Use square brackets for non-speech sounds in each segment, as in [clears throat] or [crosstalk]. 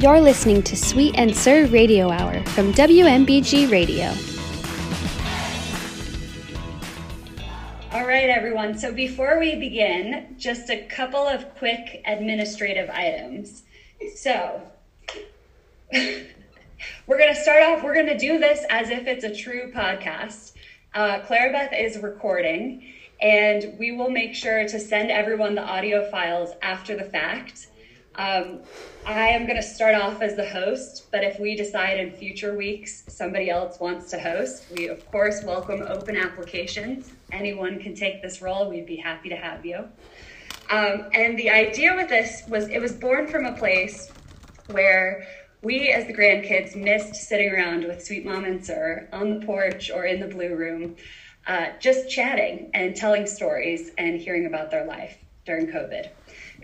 You're listening to Sweet and Sir Radio Hour from WMBG Radio. All right, everyone. So before we begin, just a couple of quick administrative items. So [laughs] we're going to start off, we're going to do this as if it's a true podcast. Uh, Clarabeth is recording, and we will make sure to send everyone the audio files after the fact. Um, I am going to start off as the host, but if we decide in future weeks somebody else wants to host, we of course welcome open applications. Anyone can take this role. We'd be happy to have you. Um, and the idea with this was it was born from a place where we as the grandkids missed sitting around with sweet mom and sir on the porch or in the blue room, uh, just chatting and telling stories and hearing about their life during COVID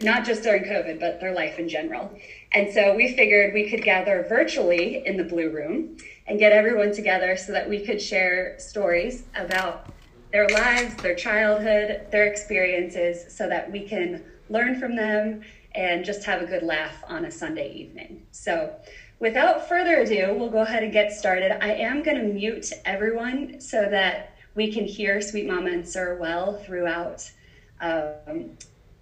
not just during COVID, but their life in general. And so we figured we could gather virtually in the Blue Room and get everyone together so that we could share stories about their lives, their childhood, their experiences, so that we can learn from them and just have a good laugh on a Sunday evening. So, without further ado, we'll go ahead and get started. I am going to mute everyone so that we can hear Sweet Mama and Sir well throughout um,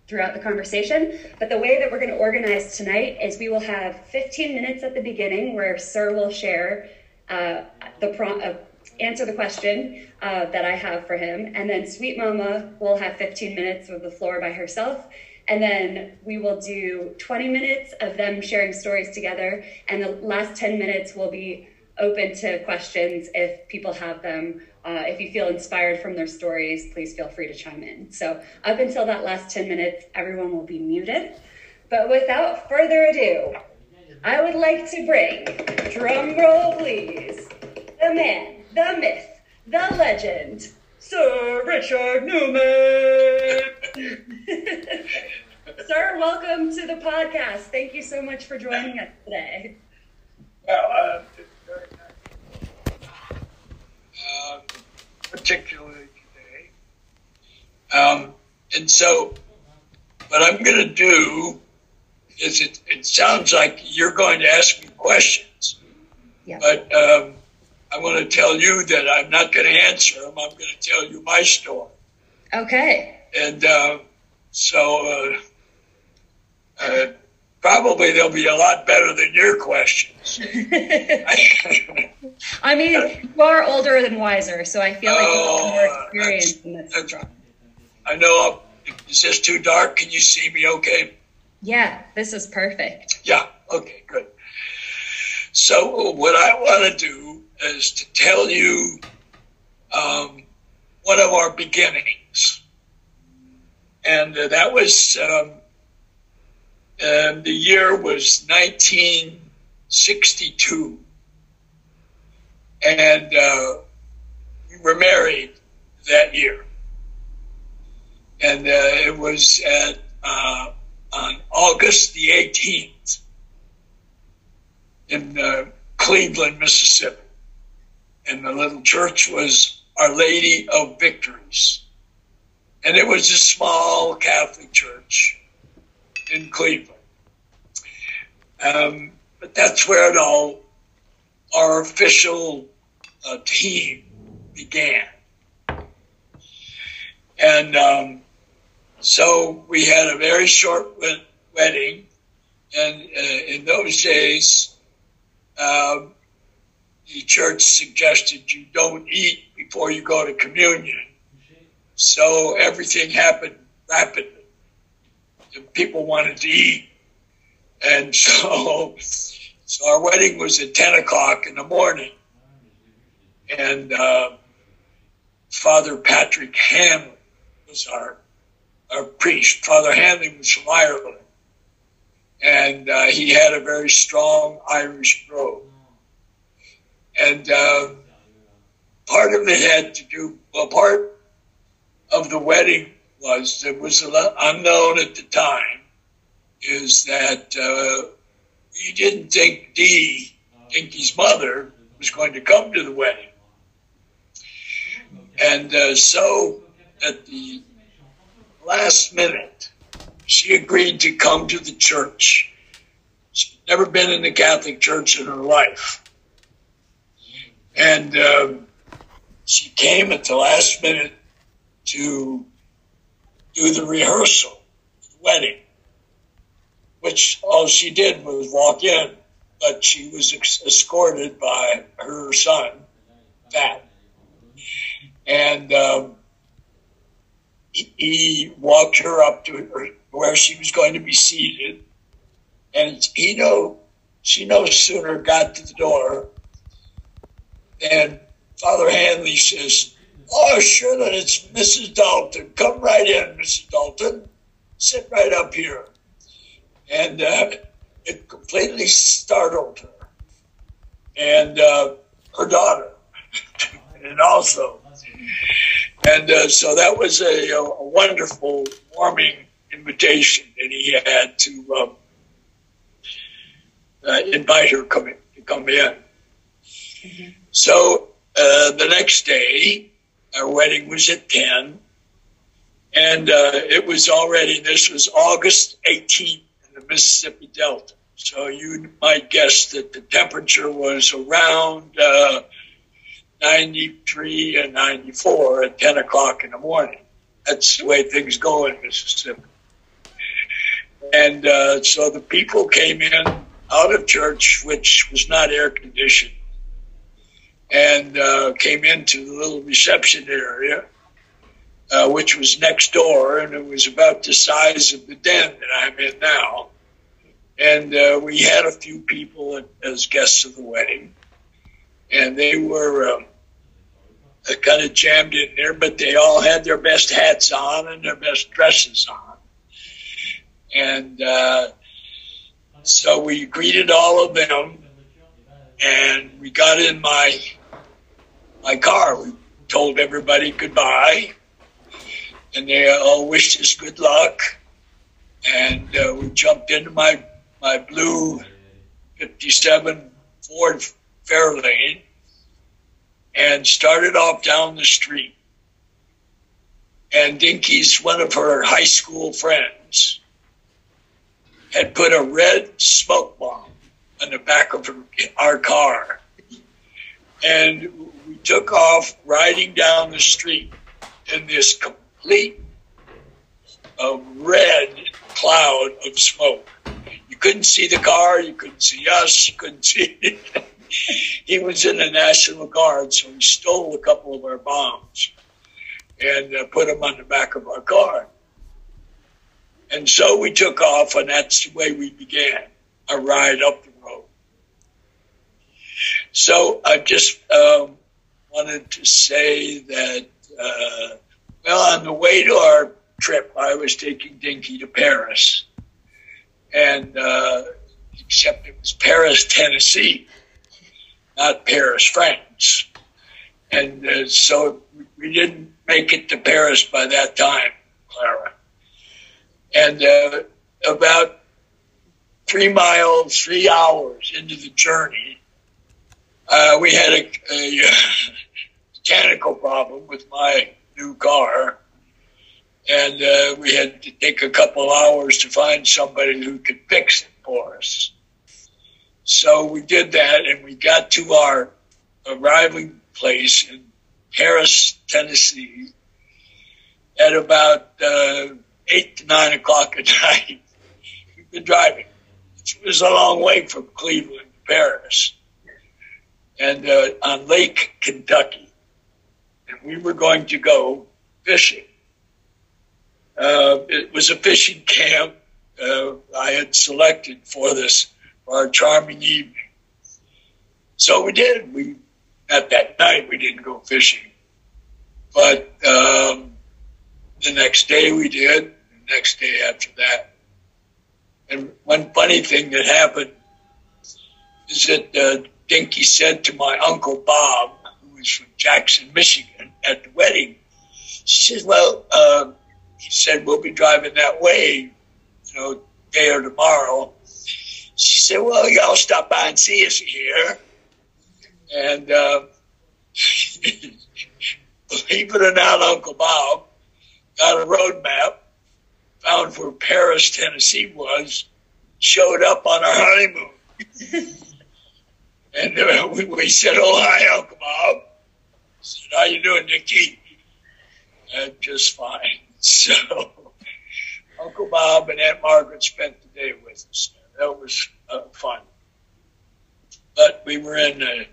throughout the conversation. But the way that we're going to organize tonight is we will have 15 minutes at the beginning where Sir will share uh, the prompt. Uh, answer the question uh, that I have for him. And then Sweet Mama will have 15 minutes of the floor by herself. And then we will do 20 minutes of them sharing stories together. And the last 10 minutes will be open to questions if people have them uh, if you feel inspired from their stories, please feel free to chime in. So, up until that last 10 minutes, everyone will be muted. But without further ado, I would like to bring, drum roll please, the man, the myth, the legend, Sir Richard Newman. [laughs] Sir, welcome to the podcast. Thank you so much for joining us today. Well, uh, um, particularly today. Um, and so, what I'm going to do is it, it sounds like you're going to ask me questions, yeah. but um, I want to tell you that I'm not going to answer them. I'm going to tell you my story. Okay. And uh, so, uh, uh, probably they'll be a lot better than your questions. [laughs] I mean, you are older than wiser, so I feel like oh, you have more experience in this. I know. Is this too dark? Can you see me okay? Yeah, this is perfect. Yeah, okay, good. So, what I want to do is to tell you um, one of our beginnings. And uh, that was um, and the year was 1962. And uh, we were married that year. And uh, it was at, uh, on August the 18th in uh, Cleveland, Mississippi. And the little church was Our Lady of Victories. And it was a small Catholic church in Cleveland. Um, but that's where it all, our official uh, team began. And um, so we had a very short wedding. And uh, in those days, um, the church suggested you don't eat before you go to communion. So everything happened rapidly people wanted to eat. And [laughs] so, so our wedding was at 10 o'clock in the morning. And uh, Father Patrick Hanley was our, our priest. Father Hanley was from Ireland. And uh, he had a very strong Irish brogue. And uh, part of it had to do, well, part of the wedding was that was unknown at the time is that uh, he didn't think Dee, Dinky's mother, was going to come to the wedding. And uh, so at the last minute, she agreed to come to the church. She'd never been in the Catholic Church in her life. And um, she came at the last minute to do the rehearsal, the wedding, which all she did was walk in, but she was escorted by her son, Pat. And um, he, walked her up to her, where she was going to be seated. And he know she no sooner got to the door than Father Hanley says, Oh, sure that it's Mrs. Dalton. Come right in, Mrs. Dalton. Sit right up here. And uh, it completely startled her. And uh, her daughter. [laughs] and also. And uh, so that was a, a, wonderful, warming invitation that he had to um, uh, invite her come in, to come in. Mm-hmm. So uh, the next day, our wedding was at 10. And uh, it was already, this was August 18th in the Mississippi Delta. So you might guess that the temperature was around uh, 93 and 94 at 10 o'clock in the morning. That's the way things go in Mississippi. And uh, so the people came in out of church, which was not air conditioned, and uh, came into the little reception area, uh, which was next door, and it was about the size of the den that I'm in now. And uh, we had a few people as guests of the wedding, and they were um, kind of jammed in there, but they all had their best hats on and their best dresses on. And uh, so we greeted all of them, and we got in my my car. We told everybody goodbye, and they all wished us good luck. And uh, we jumped into my my blue '57 Ford Fairlane and started off down the street. And Dinky's one of her high school friends had put a red smoke bomb on the back of our car. And we took off riding down the street in this complete uh, red cloud of smoke. You couldn't see the car, you couldn't see us, you couldn't [laughs] see [laughs] he was in the National Guard, so he stole a couple of our bombs and uh, put them on the back of our car. And so we took off, and that's the way we began our ride up the. So I just um, wanted to say that, uh, well, on the way to our trip, I was taking Dinky to Paris. And uh, except it was Paris, Tennessee, not Paris, France. And uh, so we didn't make it to Paris by that time, Clara. And uh, about three miles, three hours into the journey, uh, we had a, a, a mechanical problem with my new car. And uh, we had to take a couple hours to find somebody who could fix it for us. So we did that, and we got to our arriving place in Paris, Tennessee, at about uh, eight to nine o'clock at [laughs] night. We've been driving. It was a long way from Cleveland to Paris, and uh, on Lake Kentucky, and we were going to go fishing. Uh, it was a fishing camp uh, I had selected for this for our charming evening. So we did. We at that night we didn't go fishing, but um, the next day we did. The next day after that, and one funny thing that happened is that uh, Dinky said to my uncle Bob, who was from Jackson, Michigan, at the wedding, she says, "Well," uh, he said, "We'll be driving that way, you know, day or tomorrow." She said, "Well, y'all stop by and see us here," and uh, [laughs] believe it or not, Uncle Bob got a road map, found where Paris, Tennessee was, showed up on our honeymoon. [laughs] and uh, we, we, said, "Oh, hi, Uncle Bob." I said, "How you doing, Nicky?" Uh, just fine. [laughs] So Uncle Bob and Aunt Margaret spent the day with us. That was uh, fun. But we were in a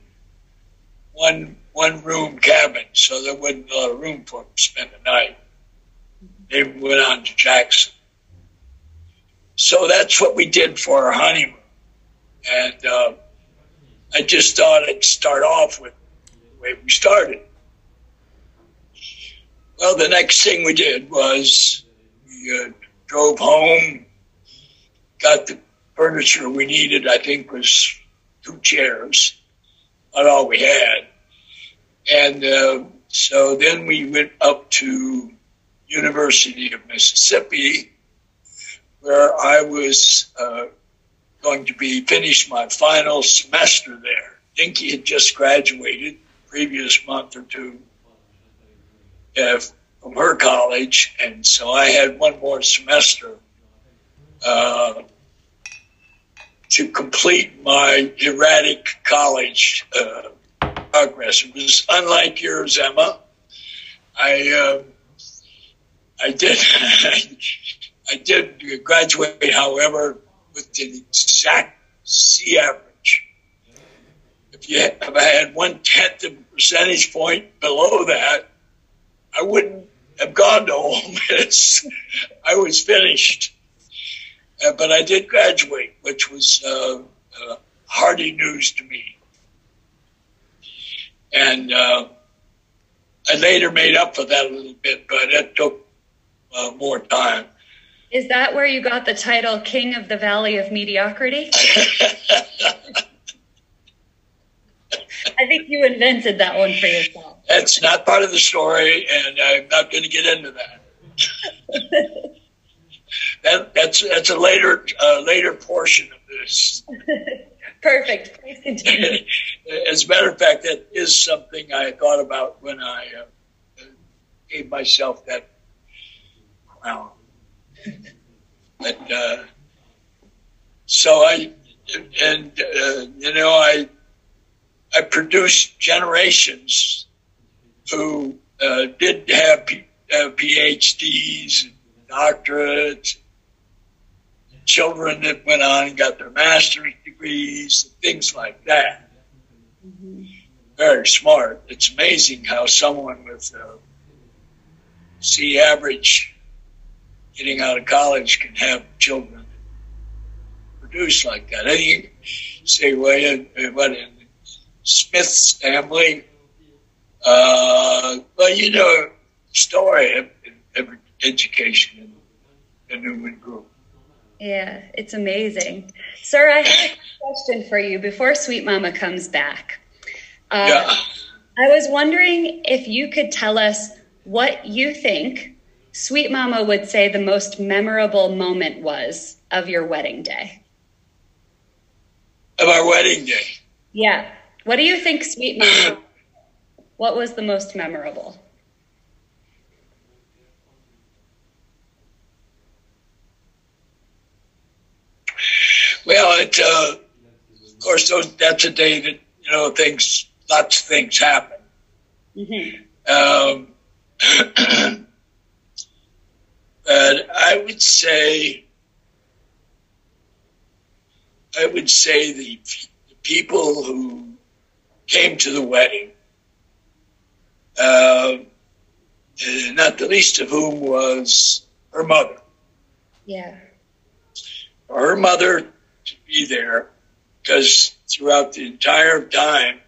one one room cabin, so there wasn't a lot of room for them to spend the night. They went on to Jackson. So that's what we did for our honeymoon. And uh, I just thought I'd start off with the way we started. Well, the next thing we did was we uh, drove home, got the furniture we needed, I think was two chairs, not all we had. And uh, so then we went up to University of Mississippi, where I was uh, going to be finished my final semester there. Dinky had just graduated previous month or two uh, from her college, and so I had one more semester uh, to complete my erratic college uh, progress. It was unlike yours, Emma. I uh, I did [laughs] I did graduate, however, with the exact C average. If you I had one tenth of a percentage point below that, I wouldn't have gone to [laughs] Ole Miss. I was finished. Uh, but I did graduate, which was uh, uh, hearty news to me. And uh, I later made up for that a little bit, but it took uh, more time. Is that where you got the title King of the Valley of Mediocrity? [laughs] I think you invented that one for yourself. That's not part of the story, and I'm not going to get into that. [laughs] that that's that's a later uh, later portion of this. [laughs] Perfect. Please continue. As a matter of fact, that is something I thought about when I uh, gave myself that crown. But uh, so I and uh, you know I I produced generations who uh, did have P- uh, PhDs, and doctorates, children that went on and got their master's degrees, things like that. Mm-hmm. Very smart. It's amazing how someone with a C average getting out of college can have children produce like that. And you say, well, what in Smith's family? Uh, well, you know, story of, of education in the Newman Group. Yeah, it's amazing. Sir, I have a question for you before Sweet Mama comes back. Uh, yeah. I was wondering if you could tell us what you think Sweet Mama would say the most memorable moment was of your wedding day. Of our wedding day? Yeah. What do you think, Sweet Mama? [clears throat] what was the most memorable? Well, it, uh, of course, those, that's a day that, you know, things, lots of things happen. Mm-hmm. Um, [clears throat] but I would say, I would say the, the people who came to the wedding, uh, not the least of whom was her mother. Yeah. her mother to be there because throughout the entire time,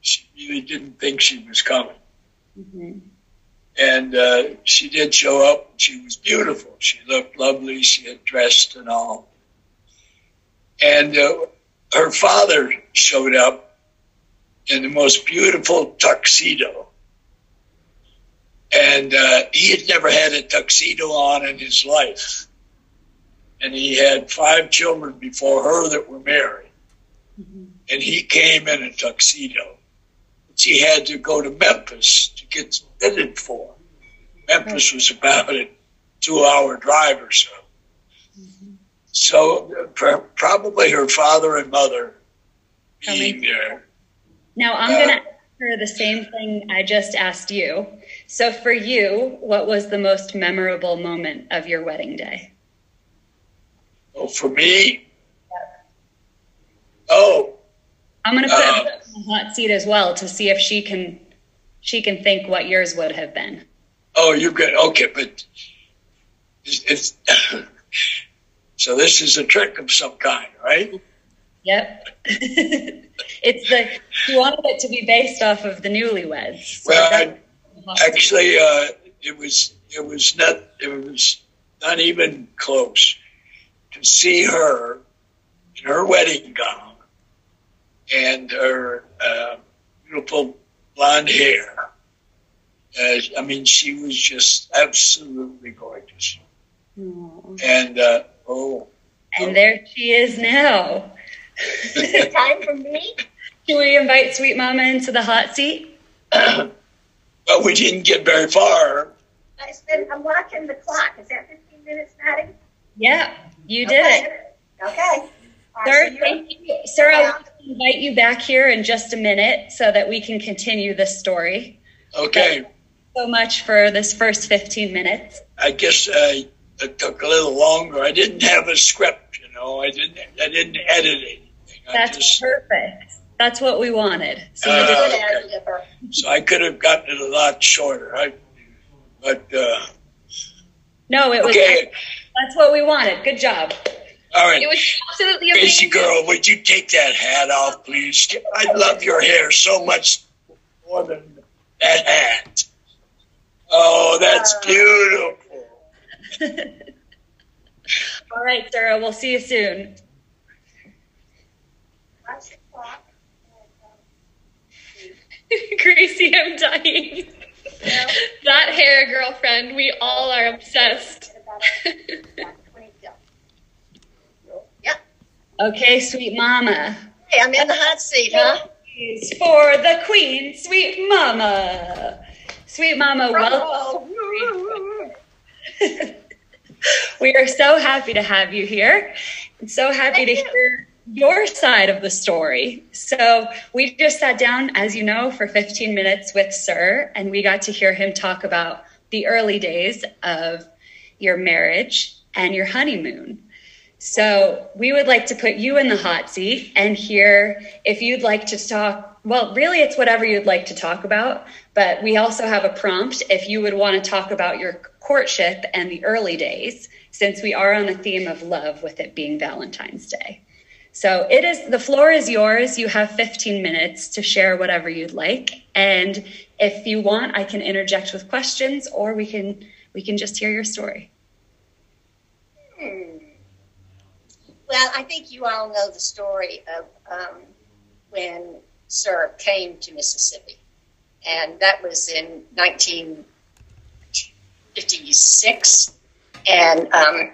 she really didn't think she was coming. Mm-hmm. And uh, she did show up. She was beautiful. She looked lovely. She had dressed and all. And uh, her father showed up in the most beautiful tuxedo. And uh, he had never had a tuxedo on in his life. And he had five children before her that were married. Mm-hmm. And he came in a tuxedo. He had to go to Memphis to get fitted for. Memphis was about a two hour drive or so. Mm-hmm. So uh, probably her father and mother being there. Now I'm uh, going to ask her the same thing I just asked you. So for you, what was the most memorable moment of your wedding day? Oh, for me? Oh. I'm going to put uh, her in the hot seat as well to see if she can she can think what yours would have been. Oh, you've got Okay, but it's, it's [clears throat] so this is a trick of some kind, right? Yep. [laughs] it's the you wanted it to be based off of the newlyweds. So well, I, actually, uh, it was it was not it was not even close to see her in her wedding gown and her uh, beautiful blonde hair. Uh, I mean, she was just absolutely gorgeous. Aww. And uh, oh, and oh. there she is now. Time for me. Can we invite Sweet Mama into the hot seat? [clears throat] well, we didn't get very far. I said, I'm watching the clock. Is that 15 minutes, Maddie? Yeah, you did okay. it. Okay. Sir, thank you. Sir, I'll invite you back here in just a minute so that we can continue this story. Okay. so much for this first 15 minutes. I guess it took a little longer. I didn't have a script, you know. I didn't. I didn't edit anything. That's just, perfect. That's what we wanted. So, uh, okay. so I could have gotten it a lot shorter. I, but uh, no, it was. Okay. That's what we wanted. Good job. All right. It was absolutely amazing. Crazy girl, would you take that hat off, please? I love your hair so much more than that hat. Oh, that's uh, beautiful. [laughs] All right, Sarah. We'll see you soon. [laughs] Gracie, I'm dying. that hair, girlfriend. We all are obsessed. [laughs] Okay, sweet mama. Hey, I'm in the hot seat, huh? For the queen, sweet mama. Sweet mama, welcome. [laughs] we are so happy to have you here. And so happy Thank to you. hear your side of the story. So, we just sat down, as you know, for 15 minutes with Sir, and we got to hear him talk about the early days of your marriage and your honeymoon. So we would like to put you in the hot seat and hear if you'd like to talk. Well, really, it's whatever you'd like to talk about. But we also have a prompt if you would want to talk about your courtship and the early days, since we are on the theme of love with it being Valentine's Day. So it is the floor is yours. You have 15 minutes to share whatever you'd like. And if you want, I can interject with questions or we can we can just hear your story. Hmm. Well, I think you all know the story of um, when Sir came to Mississippi, and that was in 1956. And um,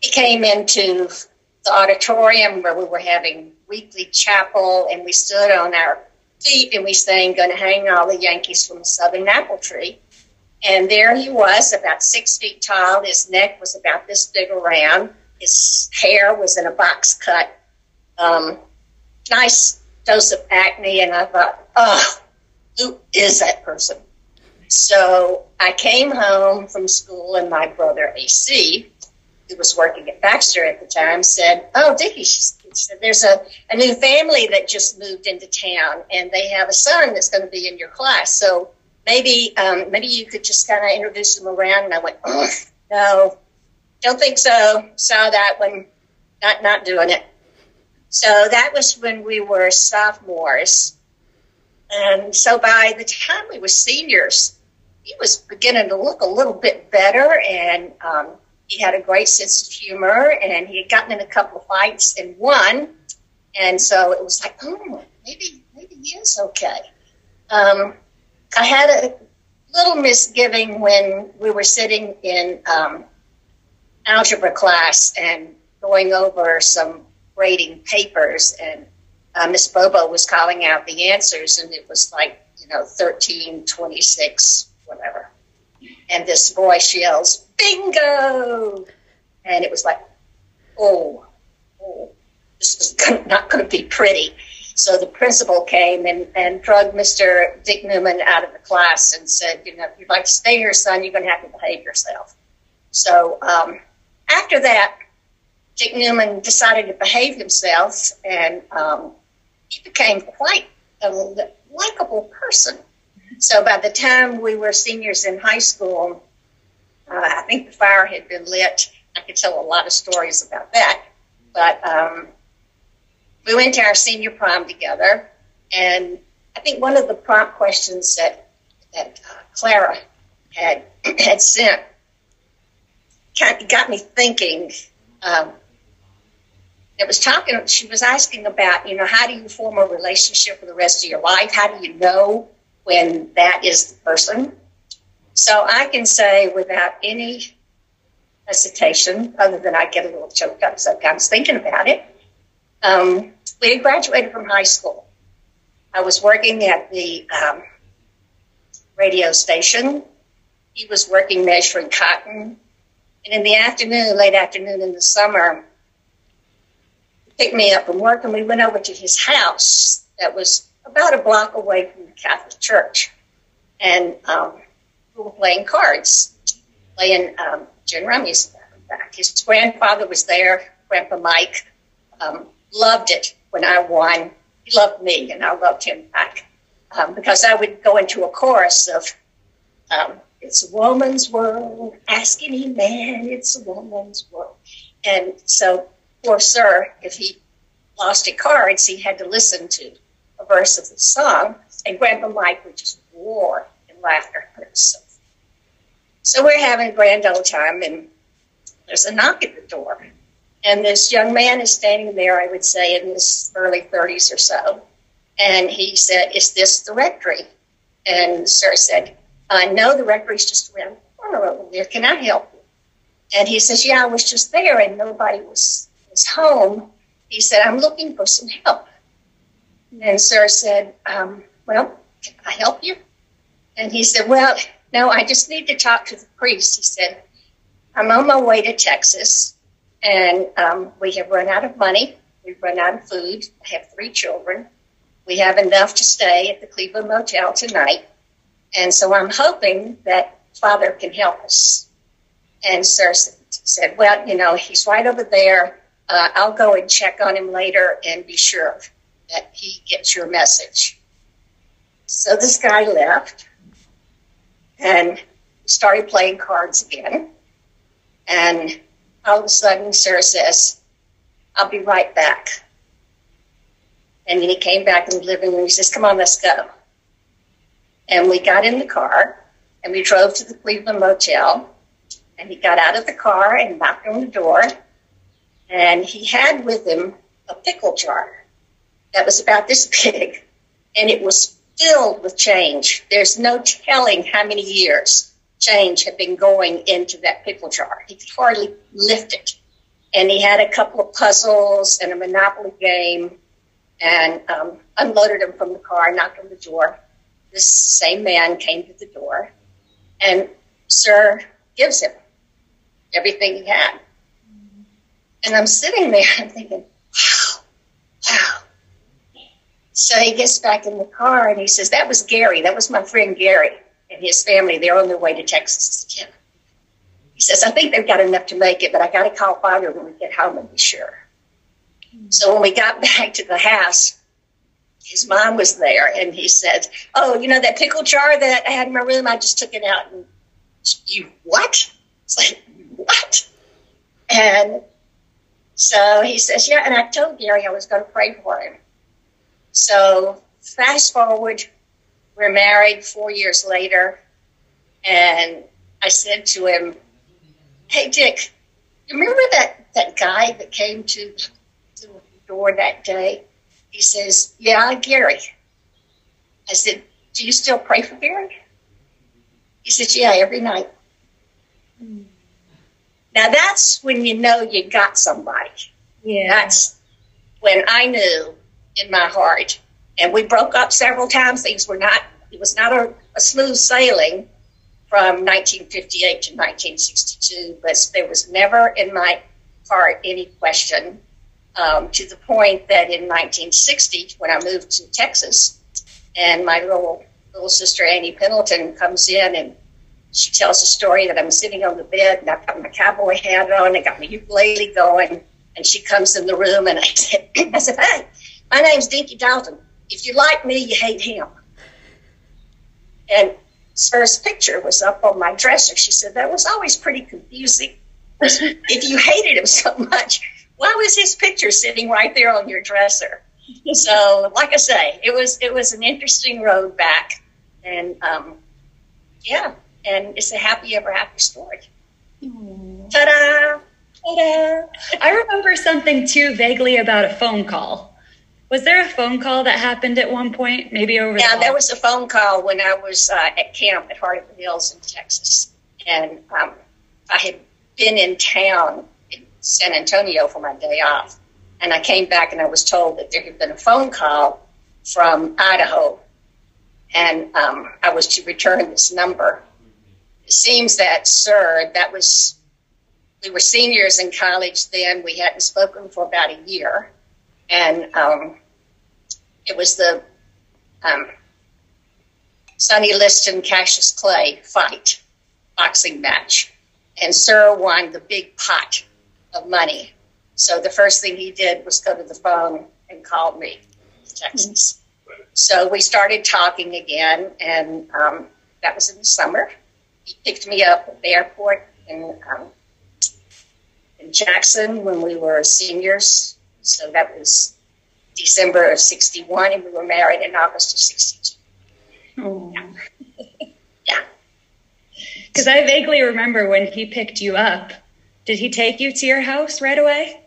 he came into the auditorium where we were having weekly chapel, and we stood on our feet and we sang "Gonna Hang All the Yankees from the Southern Apple Tree." And there he was, about six feet tall. His neck was about this big around his hair was in a box cut. Um, nice dose of acne, and I thought, oh, who is that person? So I came home from school, and my brother AC, who was working at Baxter at the time, said, "Oh, Dickie," she said, "there's a, a new family that just moved into town, and they have a son that's going to be in your class. So maybe, um, maybe you could just kind of introduce them around." And I went, "Oh, no, don't think so. Saw that one. Not not doing it. So that was when we were sophomores. And so by the time we were seniors, he was beginning to look a little bit better and um, he had a great sense of humor and he had gotten in a couple of fights and won. And so it was like, oh, maybe, maybe he is okay. Um, I had a little misgiving when we were sitting in um, algebra class and going over some grading papers, and uh, Miss Bobo was calling out the answers, and it was like, you know, 13, 26, whatever. And this voice yells, bingo! And it was like, oh, oh, this is not going to be pretty. So the principal came and, and drugged Mr. Dick Newman out of the class and said, you know, if you'd like to stay here, son, you're going to have to behave yourself. So um, after that, Dick Newman decided to behave himself, and um, he became quite a likable person. So by the time we were seniors in high school, uh, I think the fire had been lit. I could tell a lot of stories about that. But um, we went to our senior prom together, and I think one of the prom questions that that uh, Clara had [clears throat] had sent got me thinking. Um, it was talking. She was asking about, you know, how do you form a relationship for the rest of your life? How do you know when that is the person? So I can say without any hesitation, other than I get a little choked up sometimes thinking about it. Um, we had graduated from high school. I was working at the um, radio station. He was working measuring cotton. And in the afternoon, late afternoon in the summer, he picked me up from work and we went over to his house that was about a block away from the Catholic Church. And um, we were playing cards, playing um, gin rummies. Back. His grandfather was there, Grandpa Mike. Um, loved it when I won. He loved me, and I loved him back um, because I would go into a chorus of um, "It's a woman's world, ask any man, it's a woman's world," and so poor sir, if he lost at cards, he had to listen to a verse of the song, and Grandpa Mike would just roar in laughter. So, so we're having a grand old time, and there's a knock at the door. And this young man is standing there, I would say, in his early 30s or so. And he said, Is this the rectory? And sir said, I know the rectory's just around the corner over there. Can I help you? And he says, Yeah, I was just there and nobody was, was home. He said, I'm looking for some help. And sir said, um, Well, can I help you? And he said, Well, no, I just need to talk to the priest. He said, I'm on my way to Texas and um, we have run out of money. We've run out of food. I have three children. We have enough to stay at the Cleveland Motel tonight. And so I'm hoping that Father can help us. And Sir said, Well, you know, he's right over there. Uh, I'll go and check on him later and be sure that he gets your message. So this guy left and started playing cards again. And all of a sudden, Sir says, I'll be right back. And then he came back in the living room. He says, Come on, let's go. And we got in the car and we drove to the Cleveland Motel. And he got out of the car and knocked on the door. And he had with him a pickle jar that was about this [laughs] big. And it was filled with change. There's no telling how many years change had been going into that pickle jar. He could hardly lift it. And he had a couple of puzzles and a Monopoly game and um, unloaded them from the car, knocked on the door. This same man came to the door and Sir gives him everything he had. And I'm sitting there and thinking, wow, wow. So he gets back in the car and he says, That was Gary. That was my friend Gary and his family. They're on their way to Texas again. He says, I think they've got enough to make it, but I got to call father when we get home and be sure. So when we got [laughs] back to the house, his mom was there and he said, Oh, you know that pickle jar that I had in my room? I just took it out and you what? It's like, what? And so he says, Yeah, and I told Gary I was going to pray for him. So fast forward we're married four years later, and I said to him, Hey, Dick, you remember that, that guy that came to the door that day? He says, Yeah, Gary. I said, Do you still pray for Gary? He says, Yeah, every night. Now that's when you know you got somebody. Yeah. That's when I knew in my heart and we broke up several times. Things were not, it was not a, a smooth sailing from 1958 to 1962, but there was never in my heart any question um, to the point that in 1960, when I moved to Texas, and my little little sister Annie Pendleton comes in and she tells a story that I'm sitting on the bed and I've got my cowboy hat on, I got my ukulele going, and she comes in the room and I said, [clears throat] I said, hey, my name's Dinky Dalton. If you like me, you hate him. And Sir's picture was up on my dresser. She said that was always pretty confusing. [laughs] if you hated him so much, why was his picture sitting right there on your dresser? so, like I say, it was it was an interesting road back, and um, yeah, and it's a happy ever after story. Ta-da! Ta-da! I remember something too vaguely about a phone call. Was there a phone call that happened at one point, maybe over? Yeah, the there was a phone call when I was uh, at camp at Heart of the Hills in Texas, and um, I had been in town San Antonio for my day off, and I came back and I was told that there had been a phone call from Idaho, and um, I was to return this number. It seems that, sir, that was we were seniors in college then. We hadn't spoken for about a year, and um, it was the um, Sonny Liston Cassius Clay fight boxing match, and Sir won the big pot of money. So the first thing he did was go to the phone and call me, Texas. So we started talking again, and um, that was in the summer. He picked me up at the airport in, um, in Jackson when we were seniors. So that was December of 61, and we were married in August of 62. Oh. Yeah. [laughs] yeah. Because I vaguely remember when he picked you up. Did he take you to your house right away?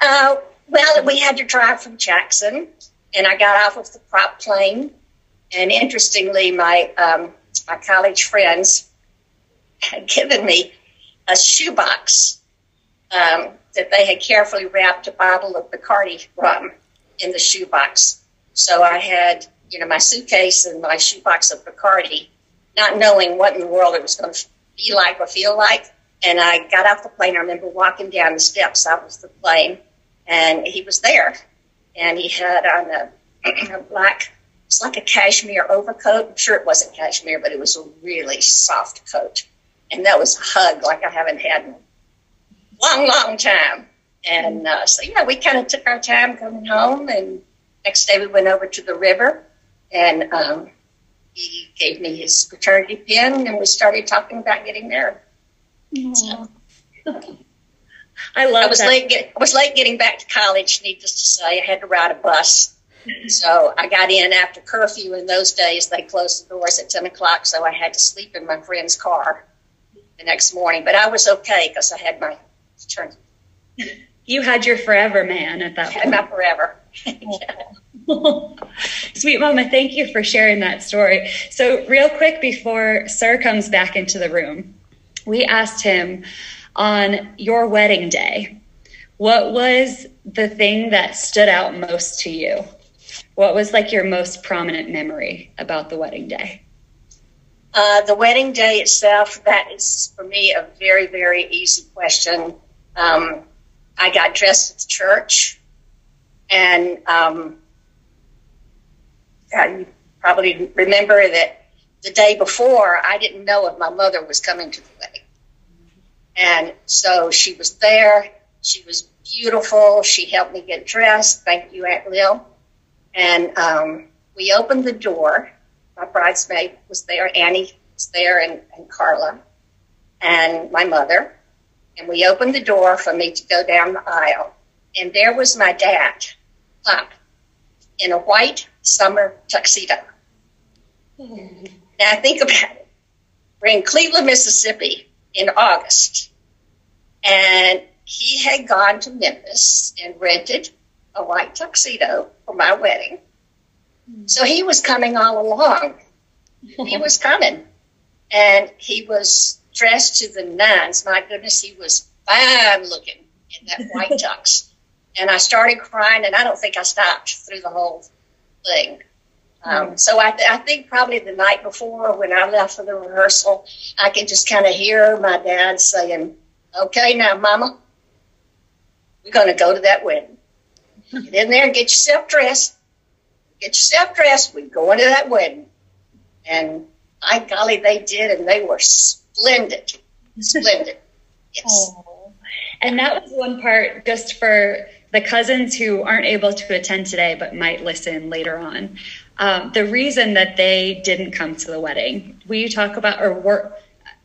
Uh, well, we had to drive from Jackson, and I got off of the prop plane. And interestingly, my um, my college friends had [laughs] given me a shoebox um, that they had carefully wrapped a bottle of Bacardi rum in the shoebox. So I had, you know, my suitcase and my shoebox of Bacardi, not knowing what in the world it was going to be like or feel like. And I got off the plane. I remember walking down the steps out of the plane, and he was there. And he had on a, [clears throat] a black, it's like a cashmere overcoat. I'm sure it wasn't cashmere, but it was a really soft coat. And that was a hug like I haven't had in a long, long time. And uh, so, yeah, we kind of took our time coming home. And next day we went over to the river and um, he gave me his fraternity pin and we started talking about getting married. So, [laughs] I love I was that. late. Get, I was late getting back to college. Needless to say, I had to ride a bus. So I got in after curfew. In those days, they closed the doors at ten o'clock, so I had to sleep in my friend's car the next morning. But I was okay because I had my fraternity. You had your forever man at that point. Not forever. [laughs] Sweet Mama, thank you for sharing that story. So, real quick before Sir comes back into the room, we asked him on your wedding day, what was the thing that stood out most to you? What was like your most prominent memory about the wedding day? Uh, the wedding day itself, that is for me a very, very easy question. Um, I got dressed at the church, and um, you probably remember that the day before, I didn't know if my mother was coming to the wedding. And so she was there. She was beautiful. She helped me get dressed. Thank you, Aunt Lil. And um, we opened the door. My bridesmaid was there. Annie was there, and, and Carla, and my mother and we opened the door for me to go down the aisle. And there was my dad, Pop, in a white summer tuxedo. Mm. Now think about it. We're in Cleveland, Mississippi in August. And he had gone to Memphis and rented a white tuxedo for my wedding. Mm. So he was coming all along. he was coming. And he was dressed to the nines. My goodness, he was fine looking in that white tux. [laughs] And I started crying, and I don't think I stopped through the whole thing. Um. So I, th- I, think probably the night before, when I left for the rehearsal, I could just kind of hear my dad saying, "Okay, now, Mama, we're going to go to that wedding. Get in there and get yourself dressed. Get yourself dressed. We're going to that wedding. And by golly, they did, and they were splendid. Splendid. [laughs] Yes. Oh. And that was one part just for the cousins who aren't able to attend today but might listen later on. Um, the reason that they didn't come to the wedding, will you talk about, or were,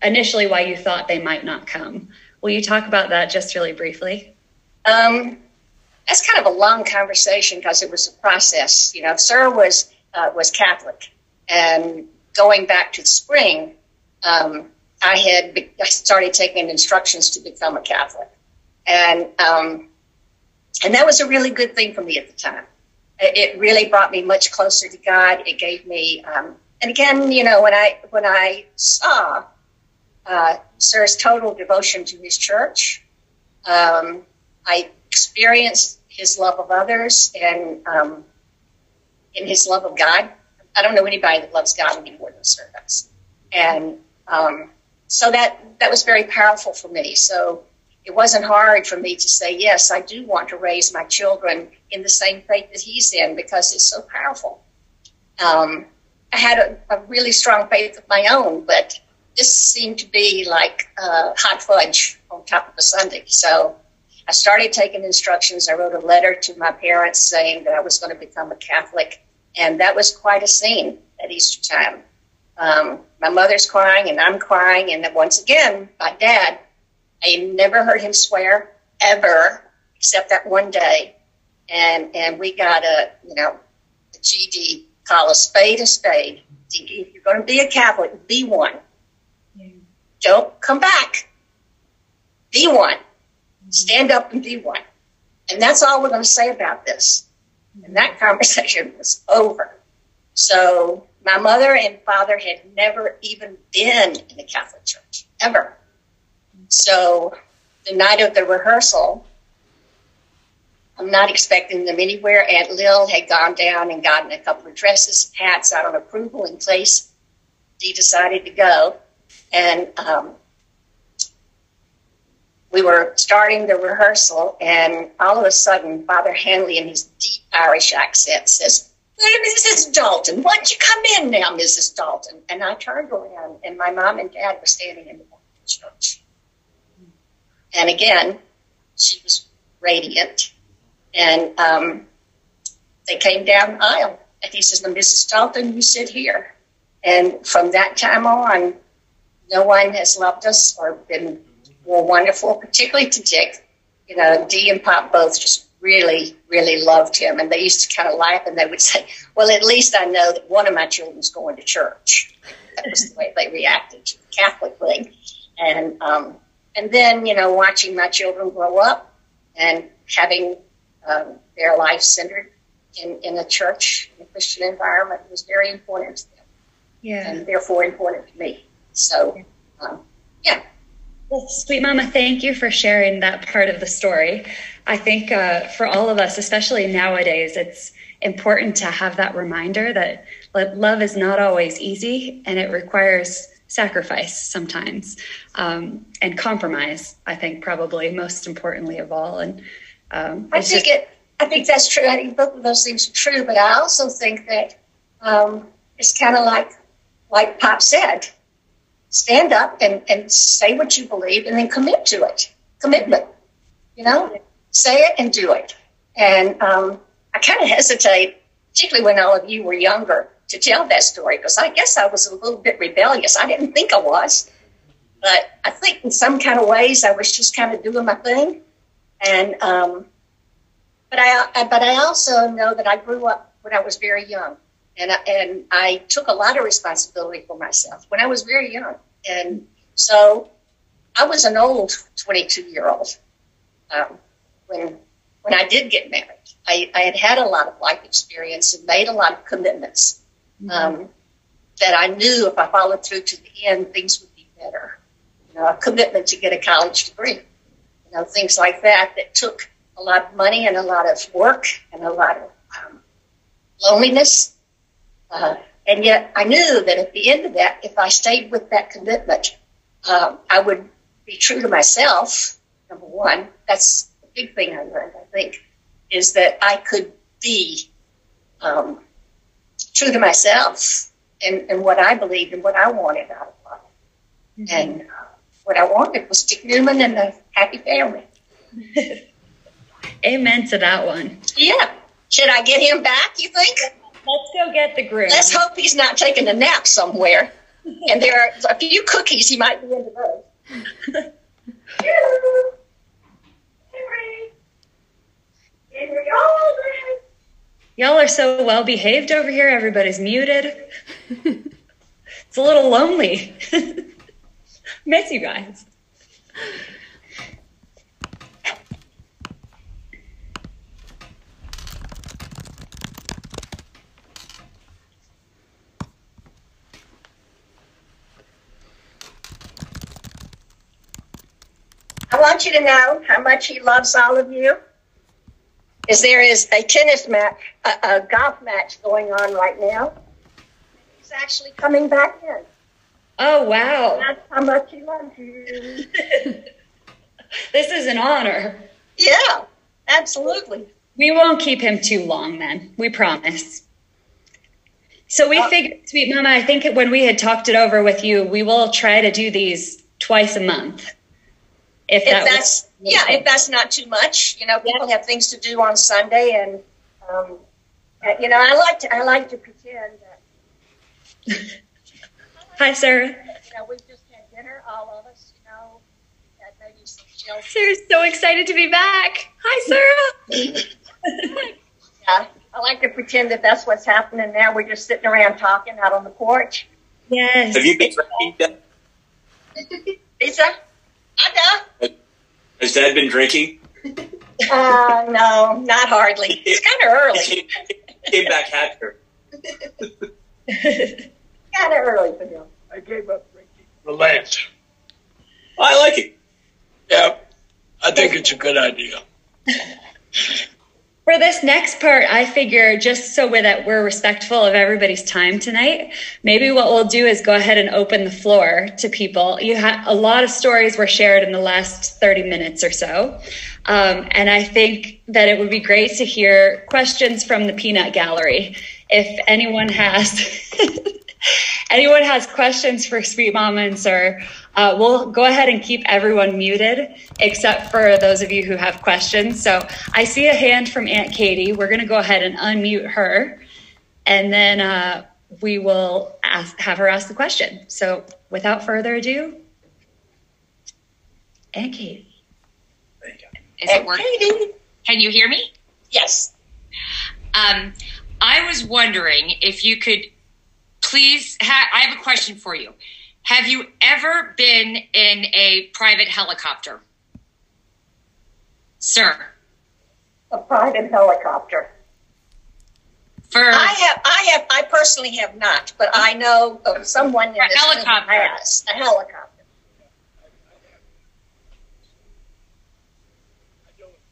initially why you thought they might not come? Will you talk about that just really briefly? Um, that's kind of a long conversation because it was a process. You know, Sir was uh, was Catholic, and going back to the spring, um, I had be- started taking instructions to become a Catholic, and um, and that was a really good thing for me at the time. It really brought me much closer to God. It gave me, um, and again, you know, when I when I saw uh, Sir's total devotion to his church, um, I experienced his love of others and um, in his love of God. I don't know anybody that loves God any more than Sir does, and um, so that that was very powerful for me. So it wasn't hard for me to say yes. I do want to raise my children in the same faith that he's in because it's so powerful. Um, I had a, a, really strong faith of my own, but this seemed to be like uh, hot fudge on top of a sundae. So I started taking instructions. I wrote a letter to my parents saying that I was going to become a Catholic, and that was quite a scene at Easter time. Um, my mother's crying, and I'm crying, and then once again, my dad. I never heard him swear ever, except that one day, and and we got a you know a GD call a spade a spade. If you're going to be a Catholic, be one. Yeah. Don't come back. Be one. Stand up and be one. And that's all we're going to say about this. And that conversation was over. So my mother and father had never even been in the Catholic Church, ever. So the night of the rehearsal, I'm not expecting them anywhere. Aunt Lil had gone down and gotten a couple of dresses, hats out of approval in place. She decided to go. And um, we were starting the rehearsal, and all of a sudden, Father Hanley, in his deep Irish accent, says, Mrs. Dalton, why don't you come in now, Mrs. Dalton? And I turned around, and my mom and dad were standing in the church. And again, she was radiant. And um, they came down the aisle. And he says, Mrs. Dalton, you sit here. And from that time on, no one has loved us or been more wonderful, particularly to Dick. You know, Dee and Pop both just really, really loved him. And they used to kind of laugh and they would say, Well, at least I know that one of my children's going to church. That was the way they reacted to the Catholic thing. And, um, and then, you know, watching my children grow up and having um, their life centered in, in a church, in a Christian environment was very important to them. Yeah. And therefore important to me. So, um, yeah. Well, sweet mama, thank you for sharing that part of the story. I think uh, for all of us, especially nowadays, it's important to have that reminder that love is not always easy and it requires sacrifice sometimes um, and compromise. I think probably most importantly of all. And um, I think just, it. I think that's true. I think both of those things are true. But I also think that um, it's kind of like like Pop said stand up and, and say what you believe and then commit to it. Commitment, you know, say it and do it. And um, I kind of hesitate, particularly when all of you were younger, to tell that story because I guess I was a little bit rebellious. I didn't think I was, but I think in some kind of ways I was just kind of doing my thing. And um, but I but I also know that I grew up when I was very young and I, and I took a lot of responsibility for myself when I was very young, and so I was an old 22 year old um, when when I did get married. I, I, had had a lot of life experience and made a lot of commitments. Um, that I knew if I followed through to the end, things would be better. You know, a commitment to get a college degree, you know, things like that that took a lot of money and a lot of work and a lot of um, loneliness uh, and yet I knew that at the end of that, if I stayed with that commitment, uh, I would be true to myself, number one. That's the big thing I learned, I think, is that I could be um, true to myself and, and what I believed and what I wanted out of life. Mm-hmm. And uh, what I wanted was Dick Newman and a happy family. [laughs] Amen to that one. Yeah. Should I get him back, you think? Let's go get the groom. Let's hope he's not taking a nap somewhere. and there are a few cookies he might be into [laughs] those. Y'all are so well behaved over here. Everybody's muted. it's a little lonely. [laughs] Miss you guys. I want you to know how much he loves all of you. Is there is a tennis match, a, a golf match going on right now. He's actually coming back in. Oh wow! That's how much he loves you. this is an honor. Yeah, absolutely. We won't keep him too long, then. We promise. So we uh, figured, sweet mama, I think when we had talked it over with you, we will try to do these twice a month. If, if that that's was, yeah, if that's not too much, you know, people yeah. have things to do on Sunday, and um, you know, I like to I like to pretend that. [laughs] Hi, Sarah. You know, we just had dinner, all of us. You know, had maybe some shelter. Sarah's so excited to be back. Hi, Sarah. yeah, I like to pretend that that's what's happening now. We're just sitting around talking out on the porch. Yes. Have you been drinking? [laughs] Lisa? Ada? Has Dad been drinking? Uh, no, not hardly. It's kind of early. He came back hacker. [laughs] kind of early for him. I gave up drinking. Relax. I like it. Yeah, I think it's a good idea. [laughs] For this next part, I figure just so that we're respectful of everybody's time tonight, maybe what we'll do is go ahead and open the floor to people. You had a lot of stories were shared in the last 30 minutes or so. Um, and I think that it would be great to hear questions from the peanut gallery. If anyone has [laughs] [laughs] anyone has questions for Sweet Mama and Sir, uh, we'll go ahead and keep everyone muted except for those of you who have questions. So I see a hand from Aunt Katie. We're going to go ahead and unmute her, and then uh, we will ask, have her ask the question. So without further ado, Aunt Katie. Is it working? Katie. Can you hear me? Yes. Um, I was wondering if you could please. Ha- I have a question for you. Have you ever been in a private helicopter? Sir. A private helicopter. For I have, I have, I personally have not, but I know of someone in this helicopter. has a helicopter.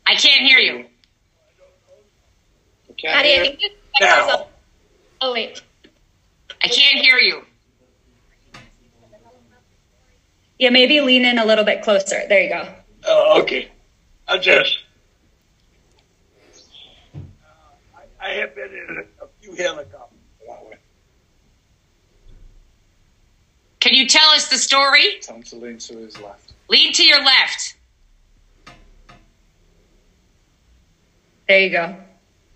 I can't hear you. Can't hear. Now. Oh wait. I can't hear you. Yeah, maybe lean in a little bit closer. There you go. Oh, okay. I just. Uh, I, I have been in a, a few helicopters. Can you tell us the story? Time to lean to his left. Lean to your left. There you go.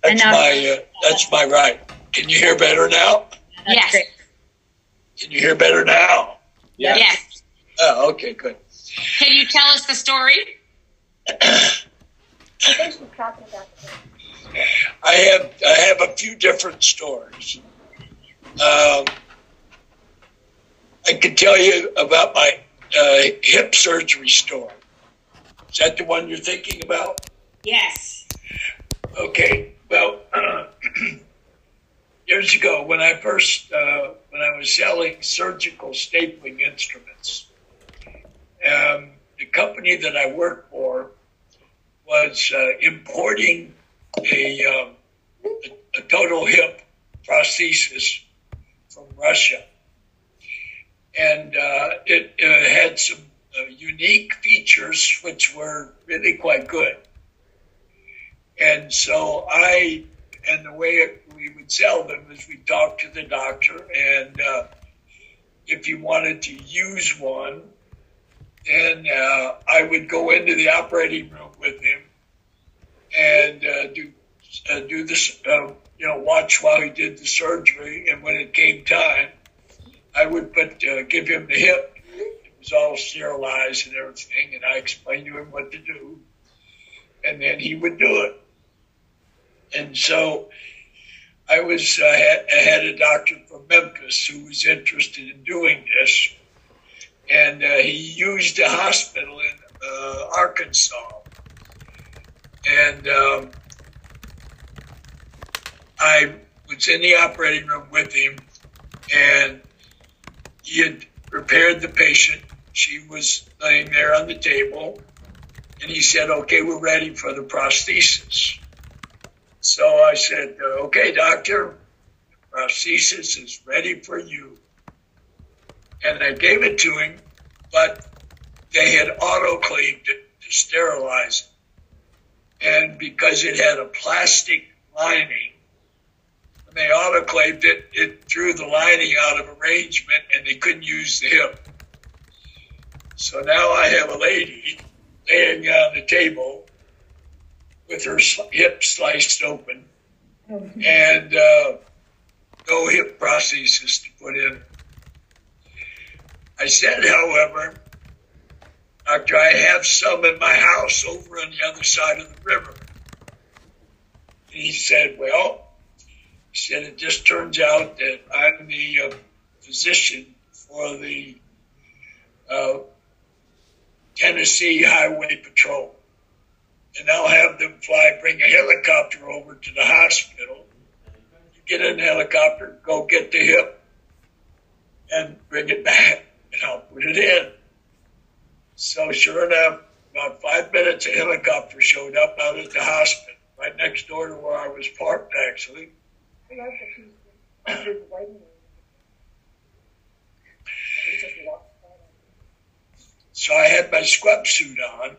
That's now, my uh, that's my right. Can you hear better now? Yes. Great. Can you hear better now? Yes. yes. Oh, okay, good. Can you tell us the story? I have I have a few different stories. Um, I can tell you about my uh, hip surgery story. Is that the one you're thinking about? Yes. Okay. Well, uh, [clears throat] years ago, when I first uh, when I was selling surgical stapling instruments, um, the company that I worked for was uh, importing a, um, a, a total hip prosthesis from Russia, and uh, it, it, had some uh, unique features which were really quite good. And so I, and the way it, we would sell them is we talk to the doctor, and uh, if he wanted to use one, then uh, I would go into the operating room with him and uh, do uh, do this, uh, you know, watch while he did the surgery. And when it came time, I would put uh, give him the hip. It was all sterilized and everything, and I explained to him what to do, and then he would do it. And so I was uh, had, I had a doctor from Memphis who was interested in doing this, and uh, he used a hospital in uh, Arkansas, and um, I was in the operating room with him, and he had prepared the patient. She was laying there on the table, and he said, "Okay, we're ready for the prosthesis." So I said, uh, "Okay, doctor, the prosthesis is ready for you." And I gave it to him, but they had autoclaved it to sterilize it, and because it had a plastic lining when they autoclaved it, it threw the lining out of arrangement and they couldn't use the hip. So now I have a lady laying on the table with her hip sliced open and uh, no hip prosthesis to put in. I said, however, Doctor, I have some in my house over on the other side of the river. He said, Well, he said it just turns out that I'm the uh, physician for the uh, Tennessee Highway Patrol. And I'll have them fly, bring a helicopter over to the hospital. Get in the helicopter, go get the hip, and bring it back, and I'll put it in. So sure enough, about five minutes, a helicopter showed up out at the hospital, right next door to where I was parked, actually. So I had my scrub suit on,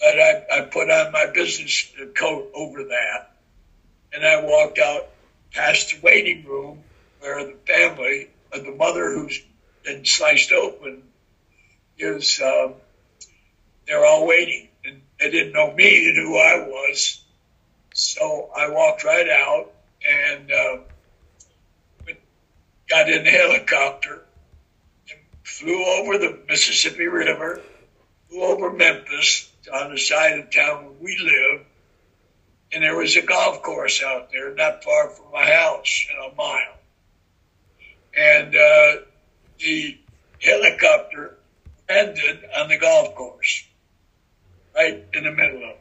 but I, I put on my business coat over that, and I walked out past the waiting room where the family, uh, the mother who's been sliced open, is um, they're all waiting, and they didn't know me and who I was. So I walked right out and uh, got in the helicopter and flew over the Mississippi River, flew over Memphis on the side of town where we live. And there was a golf course out there not far from my house, in a mile. And uh, the helicopter ended on the golf course, right in the middle of it.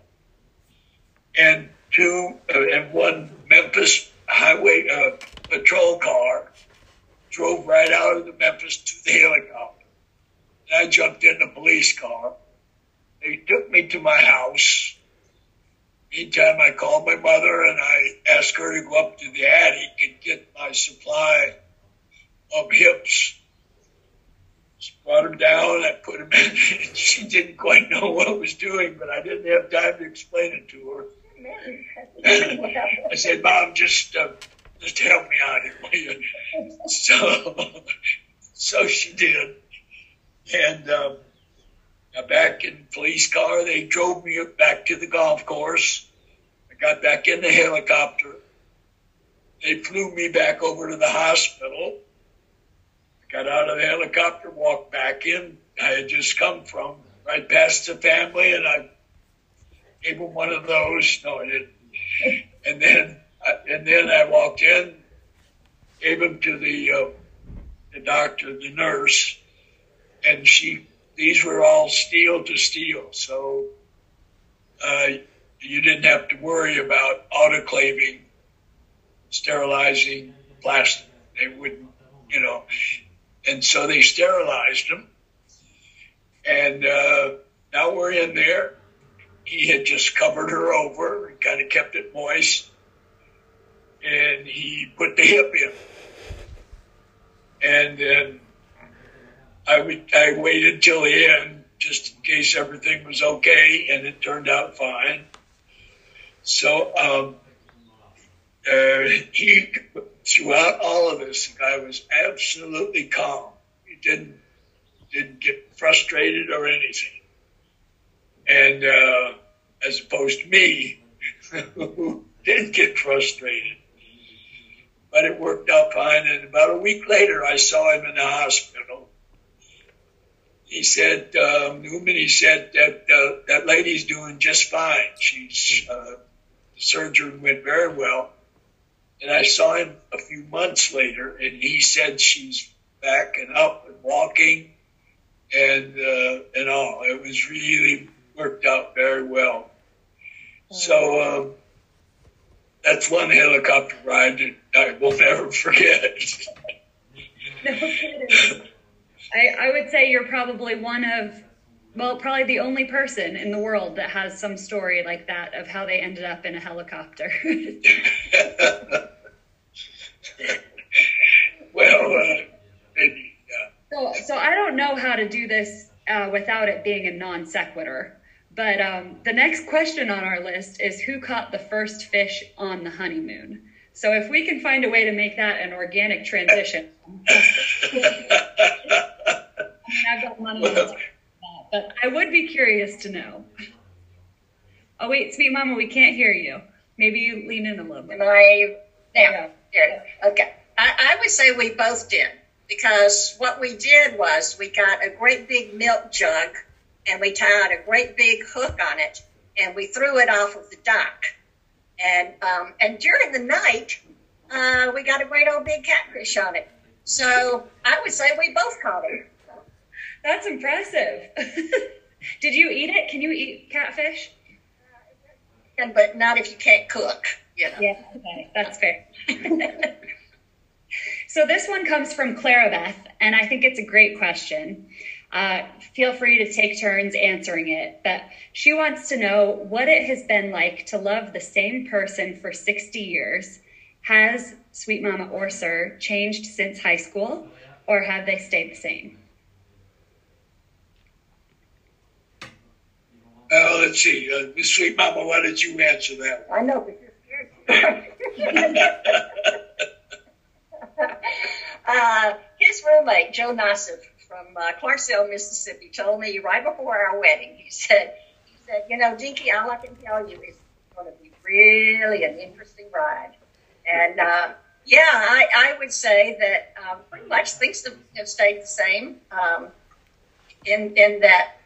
And two, uh, and one Memphis highway uh, patrol car drove right out of the Memphis to the helicopter. And I jumped in the police car. They took me to my house. Meantime, I called my mother and I asked her to go up to the attic and get my supply of hips. She brought them down. I put them in. [laughs] she didn't quite know what I was doing, but I didn't have time to explain it to her. I said, Mom, just uh, just help me out here, will you? [laughs] So, so she did, and um, back in the police car. They drove me back to the golf course. I got back in the helicopter. They flew me back over to the hospital. I got out of the helicopter, walked back in. I had just come from right past the family, and I gave him one of those. No, I didn't. [laughs] And then, and then I walked in, gave him to the uh, the doctor, the nurse, and she. These were all steel to steel, so uh, you didn't have to worry about autoclaving, sterilizing plastic. They wouldn't, you know. And so they sterilized them, and uh, now we're in there he had just covered her over and kind of kept it moist. And he put the hip in. And then I, would, I waited till the end just in case everything was okay, and it turned out fine. So um, uh, he, throughout all of this, the guy was absolutely calm. He didn't didn't get frustrated or anything. And uh, as opposed to me, [laughs] who did get frustrated. But it worked out fine. And about a week later, I saw him in the hospital. He said, um, Newman, he said that uh, that lady's doing just fine. She's, uh, the surgery went very well. And I saw him a few months later, and he said she's back and up and walking and uh, and all. It was really worked out very well. So um, that's one helicopter ride that I will [laughs] never forget. [laughs] I, I would say you're probably one of, well, probably the only person in the world that has some story like that of how they ended up in a helicopter. [laughs] well, uh, so, so I don't know how to do this uh, without it being a non sequitur. But um, the next question on our list is who caught the first fish on the honeymoon? So if we can find a way to make that an organic transition, I've got money on that, but I would be curious to know. Oh wait, sweet mama, we can't hear you. Maybe you lean in a little bit. Am I now? Here. Okay. I, I would say we both did because what we did was we got a great big milk jug and we tied a great big hook on it and we threw it off of the dock. And um, and during the night, uh, we got a great old big catfish on it. So I would say we both caught it. That's impressive. [laughs] Did you eat it? Can you eat catfish? And but not if you can't cook. You know. Yeah, okay, that's fair. [laughs] so this one comes from Clara Beth, and I think it's a great question. Uh, feel free to take turns answering it, but she wants to know what it has been like to love the same person for 60 years. Has Sweet Mama or Sir changed since high school, or have they stayed the same? Uh, let's see. Uh, Miss Sweet Mama, why did you answer that one? I know, but you're scared. [laughs] uh, his roommate, Joe Nassif from uh, Clarksville, Mississippi, told me right before our wedding. He said, "He said, you know, Dinky, all I can tell you is it's going to be really an interesting ride." And uh, yeah, I, I would say that um, pretty much things have, have stayed the same. Um, in in that.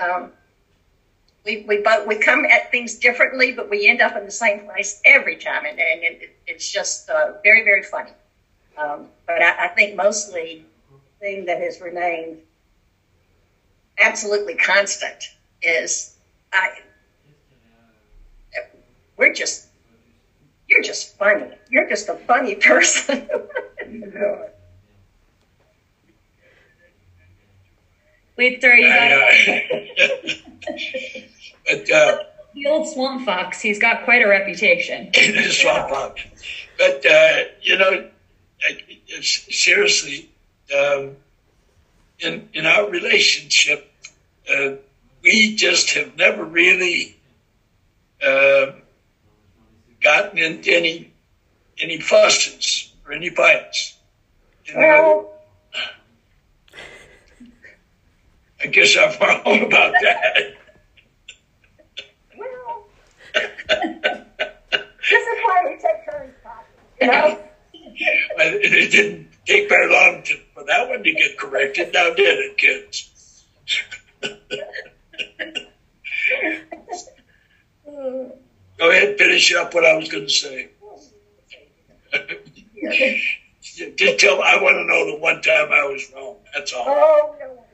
Um, we, we both we come at things differently, but we end up in the same place every time, and, and it, it's just uh, very very funny. Um, but I, I think mostly thing that has remained absolutely constant is I we're just you're just funny. You're just a funny [laughs] person. Wait, sir, you got I, uh, [laughs] but uh, the old swamp fox. He's got quite a reputation. [laughs] swamp fox. But uh, you know, seriously, um, in in our relationship, uh, we just have never really uh, gotten into any any fusses or any fights. You know, well, I guess I'm wrong about that. well, this is why we take turns talking. You know. [laughs] It didn't take very long to, for that one to get corrected, now did it, kids? Go ahead, finish up what I was going to say. Just tell I want to know the one time I was wrong. That's all. Oh no.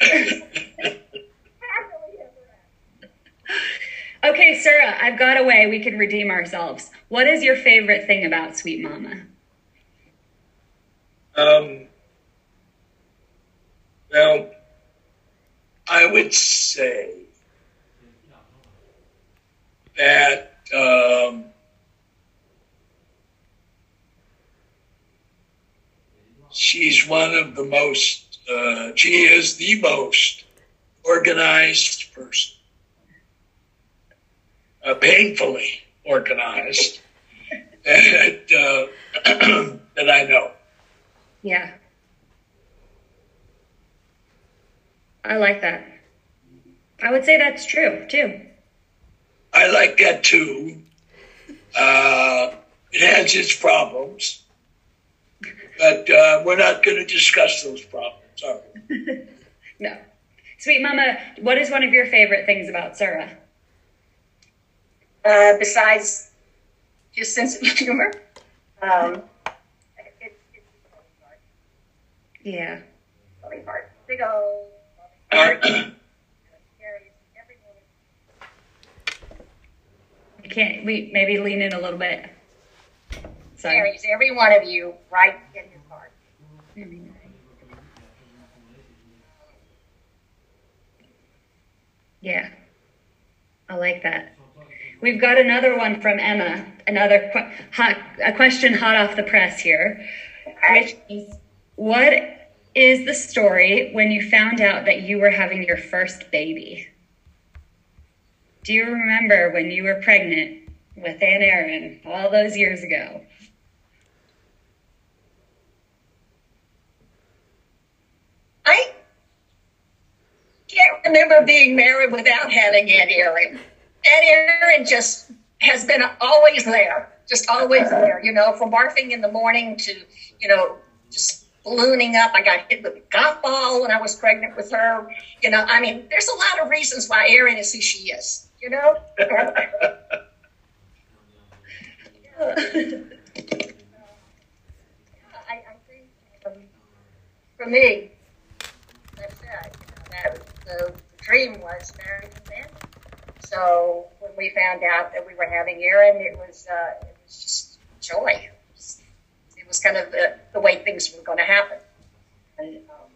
Happily ever after. Okay, Sarah, I've got a way we can redeem ourselves. What is your favorite thing about Sweet Mama? Um, well, I would say that um, she's one of the most, uh, she is the most organized person. Uh, painfully organized [laughs] that, uh, [clears throat] that I know. Yeah. I like that. I would say that's true too. I like that too. Uh, it has its problems, but uh, we're not going to discuss those problems, are we? [laughs] No. Sweet Mama, what is one of your favorite things about Sura? Uh, besides his sense of humor, um, it's, it's Yeah. really hard. Big old heart. carries everyone. I can't we maybe lean in a little bit. Sorry. carries every one of you right in his heart. Yeah. I like that. We've got another one from Emma. Another qu- hot, a question hot off the press here, which is what is the story when you found out that you were having your first baby? Do you remember when you were pregnant with Aunt Erin all those years ago? I can't remember being married without having Aunt Erin. Aunt Erin just has been always there, just always there, you know, from barfing in the morning to, you know, just ballooning up. I got hit with a golf ball when I was pregnant with her. You know, I mean, there's a lot of reasons why Erin is who she is, you know? [laughs] Um, for me, like I said, you know, that the dream was to family. So when we found out that we were having Erin, it was uh, it was just joy. It was kind of the, the way things were going to happen, and um,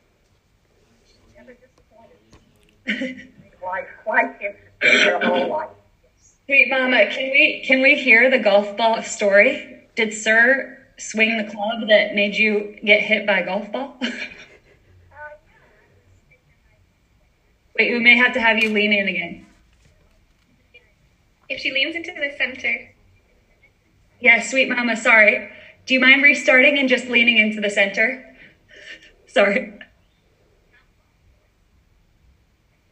she never disappointed. quite quite interesting her whole life. Yes. Sweet Mama, can we can we hear the golf ball story? Did Sir swing the club that made you get hit by a golf ball? [laughs] Wait, we may have to have you lean in again. If she leans into the center, Yeah, sweet mama, sorry. Do you mind restarting and just leaning into the center? [laughs] Sorry.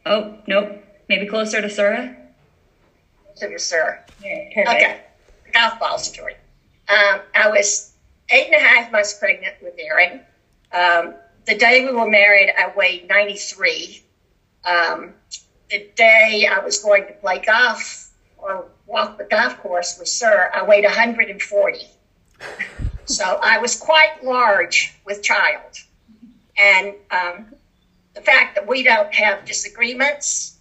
Oh, nope. Maybe closer to Sura? To the sir. Yeah, perfect. Okay, golf ball story. Um, I was eight and a half months pregnant with Erin. Um, the day we were married, I weighed 93. Um, the day I was going to play golf or walk the golf course with Sir, I weighed 140. [laughs] so I was quite large with child. And um, the fact that we don't have disagreements,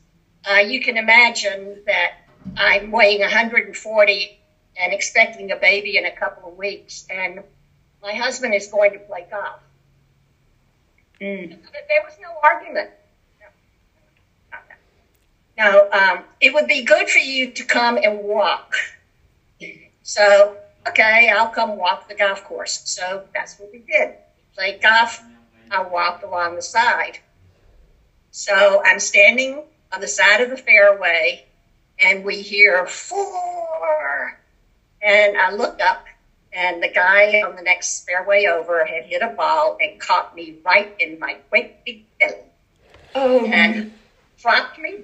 uh, you can imagine that I'm weighing 140 and expecting a baby in a couple of weeks, and my husband is going to play golf. Mm. There was no argument. Now, um, it would be good for you to come and walk. So, okay, I'll come walk the golf course. So that's what we did. Played golf. I walked along the side. So I'm standing on the side of the fairway, and we hear four. And I look up, and the guy on the next fairway over had hit a ball and caught me right in my great big belly Oh, and dropped me.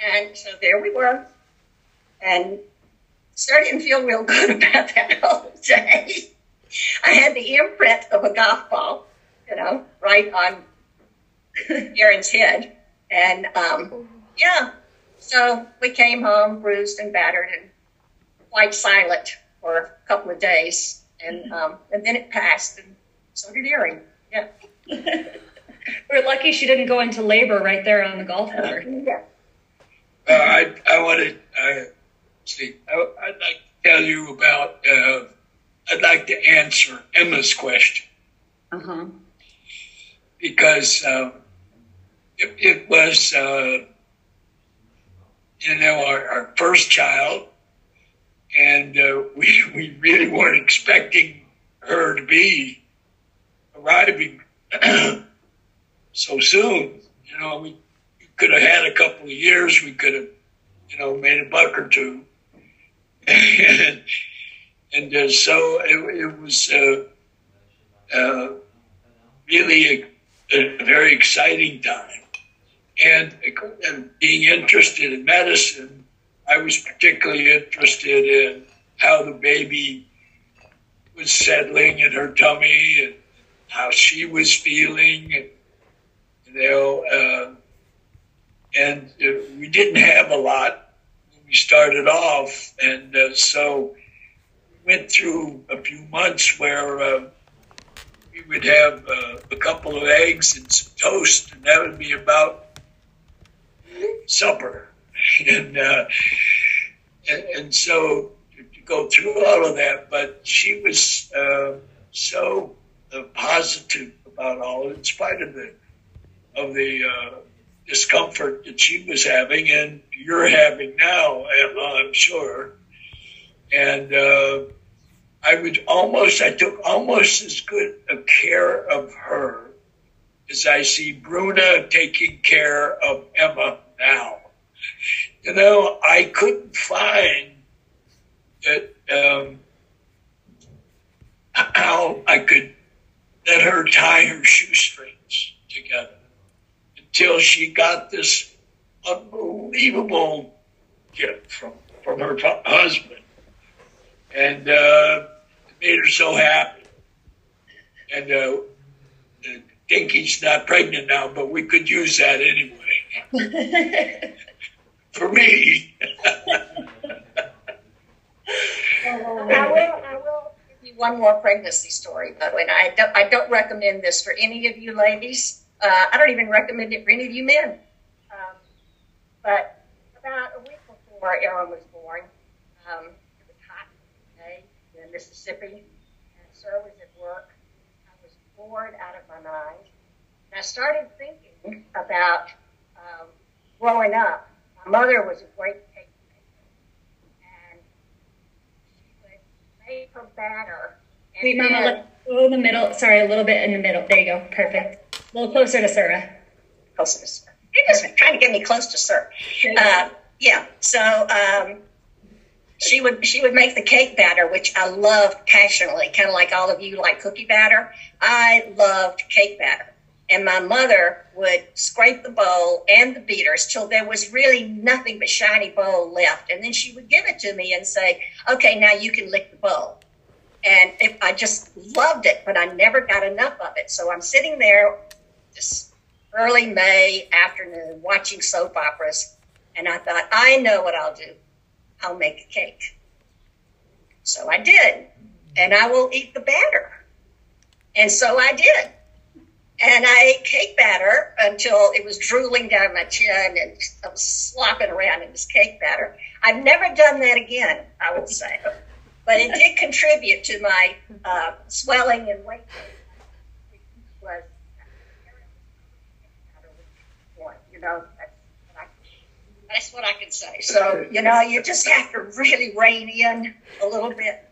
And so there we were. And Sir didn't feel real good [laughs] about that whole day. I had the imprint of a golf ball, you know, right on [laughs] Erin's head. And um, yeah, so we came home bruised and battered and quite silent for a couple of days. And, um, and then it passed, and so did Aaron. Yeah. [laughs] we're lucky she didn't go into labor right there on the golf course. yeah. Uh, I, I want to see. I, I'd like to tell you about. Uh, I'd like to answer Emma's question Uh huh. because uh, it, it was, uh, you know, our, our first child, and uh, [laughs] we we really weren't expecting her to be arriving [clears throat] so soon. You know, we could have had a couple of years. We could have, you know, made a buck or two. [laughs] and, uh, so it, it was uh, uh, really a, a, very exciting time. And, and being interested in medicine, I was particularly interested in how the baby was settling in her tummy and how she was feeling, and, you know, uh, and uh, we didn't have a lot we started off, and uh, so we went through a few months where uh, we would have uh, a couple of eggs and some toast, and that would be about supper, [laughs] and uh, and, and so to go through all of that, but she was uh, so uh, positive about all, in spite of the of the uh, discomfort that she was having, and you're having now, Emma, I'm sure. And uh, I would almost, I took almost as good a care of her as I see Bruna taking care of Emma now. You know, I couldn't find that um, how I could let her tie her shoestrings together until she got this unbelievable gift from, from her husband. And uh, it made her so happy. And uh, Dinky's not pregnant now, but we could use that anyway. [laughs] For me. I will, I will give you one more pregnancy story, by the way. I don't, I don't recommend this for any of you ladies. Uh, I don't even recommend it for any of you men. Um, but about a week before Erin was born, um, it was hot day in Mississippi, and Sir was at work. I was bored out of my mind. And I started thinking about um, growing up. My mother was a great cake maker, and she would make her batter. and Wait, Mama, then- look a little in the middle. Sorry, a little bit in the middle. There you go. Perfect. A little closer to Sarah. Closer to Sir. You're just trying to get me close to Sir. Uh, yeah. So um, she would she would make the cake batter, which I loved passionately, kind of like all of you like cookie batter. I loved cake batter, and my mother would scrape the bowl and the beaters till there was really nothing but shiny bowl left, and then she would give it to me and say, "Okay, now you can lick the bowl." And I just loved it, but I never got enough of it. So I'm sitting there this early May afternoon watching soap operas, and I thought, I know what I'll do. I'll make a cake. So I did, and I will eat the batter. And so I did. And I ate cake batter until it was drooling down my chin and I was slopping around in this cake batter. I've never done that again, I would say. But it did contribute to my uh, swelling and weight. Was you know, that's what I can say. So, you know, you just have to really rein in a little bit.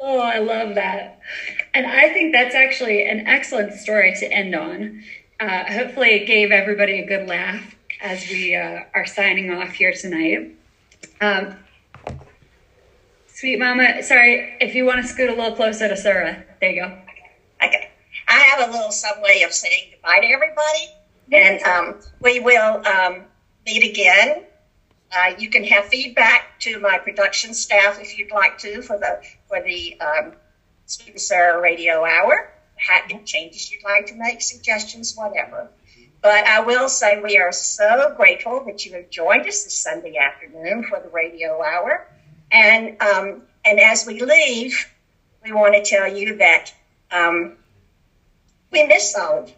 Oh, I love that. And I think that's actually an excellent story to end on. Uh, hopefully, it gave everybody a good laugh as we uh, are signing off here tonight. Um, sweet Mama, sorry, if you want to scoot a little closer to Sarah, there you go. Okay. I have a little some way of saying goodbye to everybody, and um, we will um, meet again. Uh, you can have feedback to my production staff if you'd like to for the for the um, Sweet and Sarah Radio Hour. Ha- changes you'd like to make, suggestions, whatever. But I will say we are so grateful that you have joined us this Sunday afternoon for the Radio Hour, and um, and as we leave, we want to tell you that um, we miss all of you.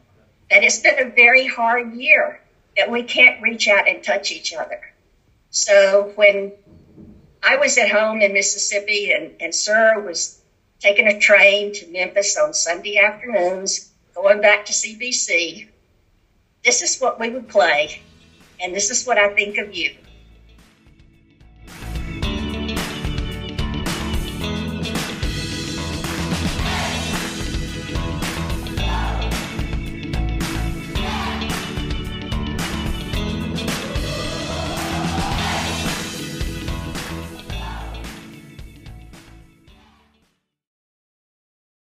That it's been a very hard year. That we can't reach out and touch each other. So when I was at home in Mississippi and, and Sir was taking a train to Memphis on Sunday afternoons, going back to CBC, this is what we would play. And this is what I think of you.